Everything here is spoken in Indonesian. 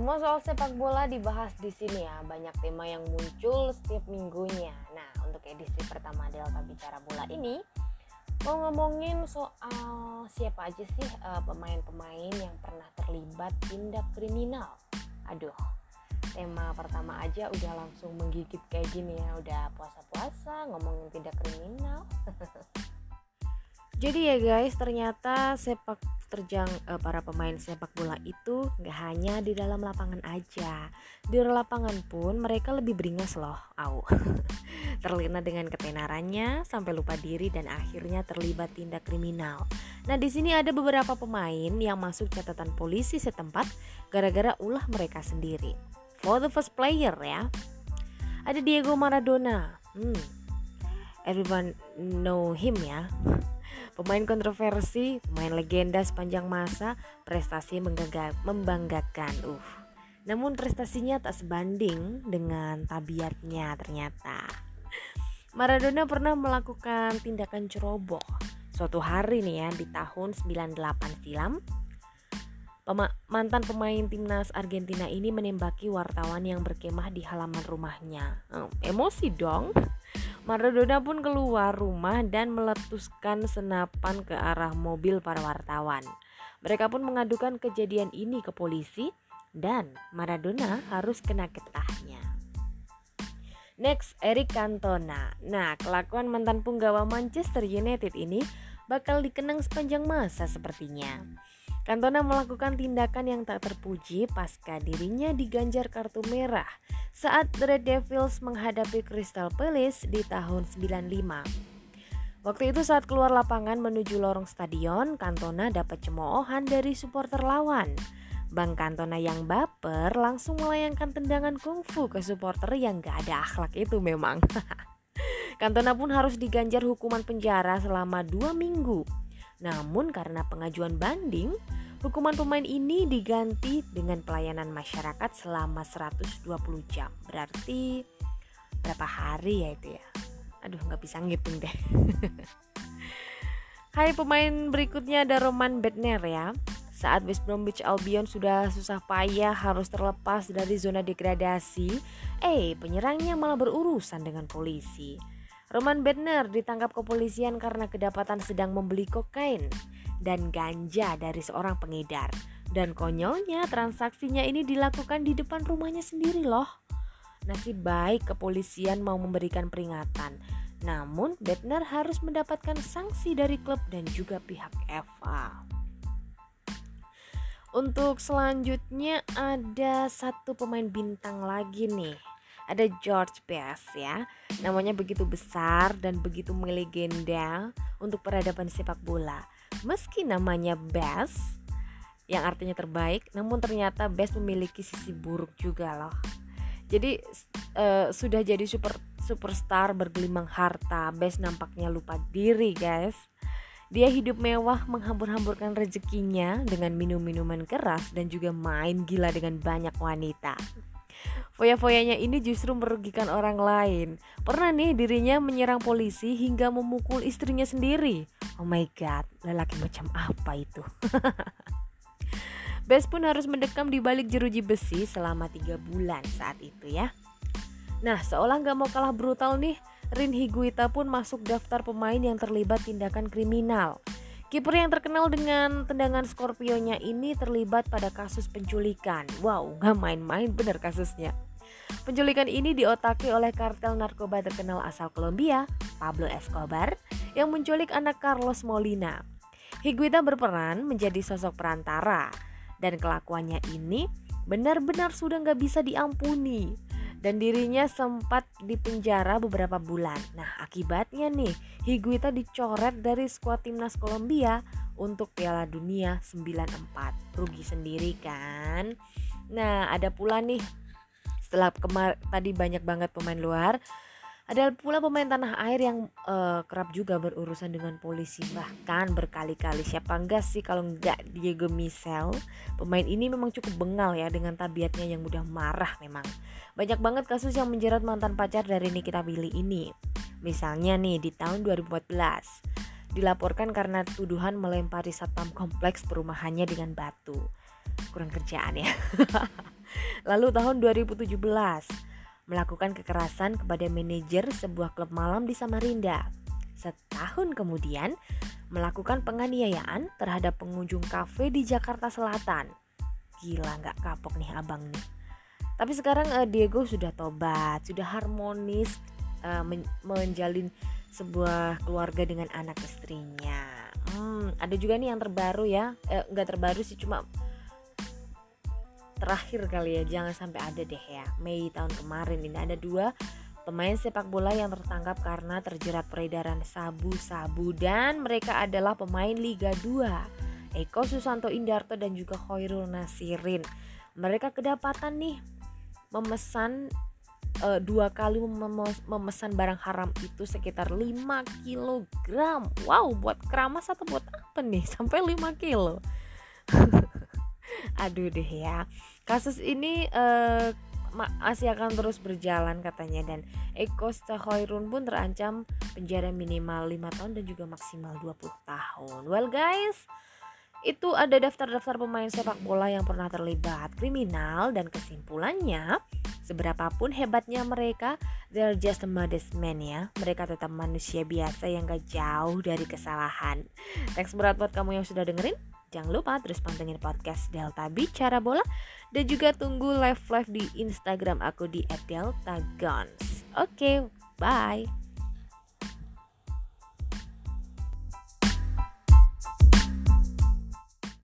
Semua soal sepak bola dibahas di sini ya. Banyak tema yang muncul setiap minggunya. Nah, untuk edisi pertama Delta Bicara Bola ini mau ngomongin soal siapa aja sih pemain pemain-pemain yang pernah terlibat tindak kriminal. Aduh, tema pertama aja udah langsung menggigit kayak gini ya. Udah puasa-puasa ngomongin tindak kriminal. Jadi ya guys, ternyata sepak terjang uh, para pemain sepak bola itu nggak hanya di dalam lapangan aja. Di lapangan pun mereka lebih beringas loh, au. Terlena dengan ketenarannya sampai lupa diri dan akhirnya terlibat tindak kriminal. Nah, di sini ada beberapa pemain yang masuk catatan polisi setempat gara-gara ulah mereka sendiri. For the first player ya. Ada Diego Maradona. Hmm. Everyone know him ya Pemain kontroversi, pemain legenda sepanjang masa, prestasi membanggakan. Uh. Namun prestasinya tak sebanding dengan tabiatnya ternyata. Maradona pernah melakukan tindakan ceroboh. Suatu hari nih ya di tahun 98 silam, mantan pemain timnas Argentina ini menembaki wartawan yang berkemah di halaman rumahnya. Hmm, emosi dong. Maradona pun keluar rumah dan meletuskan senapan ke arah mobil para wartawan. Mereka pun mengadukan kejadian ini ke polisi dan Maradona harus kena getahnya. Next, Eric Cantona. Nah, kelakuan mantan punggawa Manchester United ini bakal dikenang sepanjang masa sepertinya. Cantona melakukan tindakan yang tak terpuji pasca dirinya diganjar kartu merah saat Red Devils menghadapi Crystal Palace di tahun 95. Waktu itu saat keluar lapangan menuju lorong stadion, Cantona dapat cemoohan dari supporter lawan. Bang Cantona yang baper langsung melayangkan tendangan kungfu ke supporter yang gak ada akhlak itu memang. Cantona pun harus diganjar hukuman penjara selama dua minggu. Namun karena pengajuan banding, hukuman pemain ini diganti dengan pelayanan masyarakat selama 120 jam. Berarti berapa hari ya itu ya? Aduh nggak bisa ngitung deh. Hai pemain berikutnya ada Roman Bedner ya. Saat West Bromwich Albion sudah susah payah harus terlepas dari zona degradasi, eh penyerangnya malah berurusan dengan polisi. Roman Bedner ditangkap kepolisian karena kedapatan sedang membeli kokain dan ganja dari seorang pengedar. Dan konyolnya transaksinya ini dilakukan di depan rumahnya sendiri loh. Nasib baik kepolisian mau memberikan peringatan. Namun Bedner harus mendapatkan sanksi dari klub dan juga pihak FA. Untuk selanjutnya ada satu pemain bintang lagi nih ada George Best ya. Namanya begitu besar dan begitu melegenda untuk peradaban sepak bola. Meski namanya Best yang artinya terbaik, namun ternyata Best memiliki sisi buruk juga loh. Jadi uh, sudah jadi super superstar bergelimang harta, Best nampaknya lupa diri, guys. Dia hidup mewah menghambur-hamburkan rezekinya dengan minum-minuman keras dan juga main gila dengan banyak wanita. Foya-foyanya ini justru merugikan orang lain. Pernah nih dirinya menyerang polisi hingga memukul istrinya sendiri. Oh my god, lelaki macam apa itu? Bes pun harus mendekam di balik jeruji besi selama tiga bulan saat itu ya. Nah, seolah nggak mau kalah brutal nih, Rin Higuita pun masuk daftar pemain yang terlibat tindakan kriminal. Kiper yang terkenal dengan tendangan Scorpionnya ini terlibat pada kasus penculikan. Wow, gak main-main bener kasusnya. Penculikan ini diotaki oleh kartel narkoba terkenal asal Kolombia, Pablo Escobar, yang menculik anak Carlos Molina. Higuita berperan menjadi sosok perantara, dan kelakuannya ini benar-benar sudah gak bisa diampuni dan dirinya sempat dipenjara beberapa bulan. Nah, akibatnya nih, Higuita dicoret dari skuad timnas Kolombia untuk Piala Dunia 94. Rugi sendiri kan? Nah, ada pula nih setelah kemar tadi banyak banget pemain luar ada pula pemain tanah air yang uh, kerap juga berurusan dengan polisi. Bahkan berkali-kali siapa enggak sih kalau enggak Diego Michel? Pemain ini memang cukup bengal ya dengan tabiatnya yang mudah marah memang. Banyak banget kasus yang menjerat mantan pacar dari Nikita Willy ini. Misalnya nih di tahun 2014 dilaporkan karena tuduhan melempari satpam kompleks perumahannya dengan batu. Kurang kerjaan ya. Lalu tahun 2017 melakukan kekerasan kepada manajer sebuah klub malam di Samarinda. Setahun kemudian melakukan penganiayaan terhadap pengunjung kafe di Jakarta Selatan. Gila nggak kapok nih abang nih. Tapi sekarang uh, Diego sudah tobat, sudah harmonis uh, men menjalin sebuah keluarga dengan anak istrinya. Hmm, ada juga nih yang terbaru ya, eh, nggak terbaru sih cuma terakhir kali ya jangan sampai ada deh ya. Mei tahun kemarin ini ada dua pemain sepak bola yang tertangkap karena terjerat peredaran sabu-sabu. Dan mereka adalah pemain Liga 2 Eko Susanto Indarto dan juga Khairul Nasirin. Mereka kedapatan nih memesan uh, dua kali memesan barang haram itu sekitar 5 kg wow buat keramas atau buat apa nih? Sampai 5 kilo aduh deh ya. Kasus ini uh, masih akan terus berjalan katanya. Dan Eko Stahoirun pun terancam penjara minimal 5 tahun dan juga maksimal 20 tahun. Well guys, itu ada daftar-daftar pemain sepak bola yang pernah terlibat kriminal dan kesimpulannya seberapapun hebatnya mereka they're just a modest man ya. Mereka tetap manusia biasa yang gak jauh dari kesalahan. Thanks berat buat kamu yang sudah dengerin Jangan lupa terus pantengin podcast Delta Bicara Bola dan juga tunggu live-live di Instagram aku di @deltagons. Oke, okay, bye.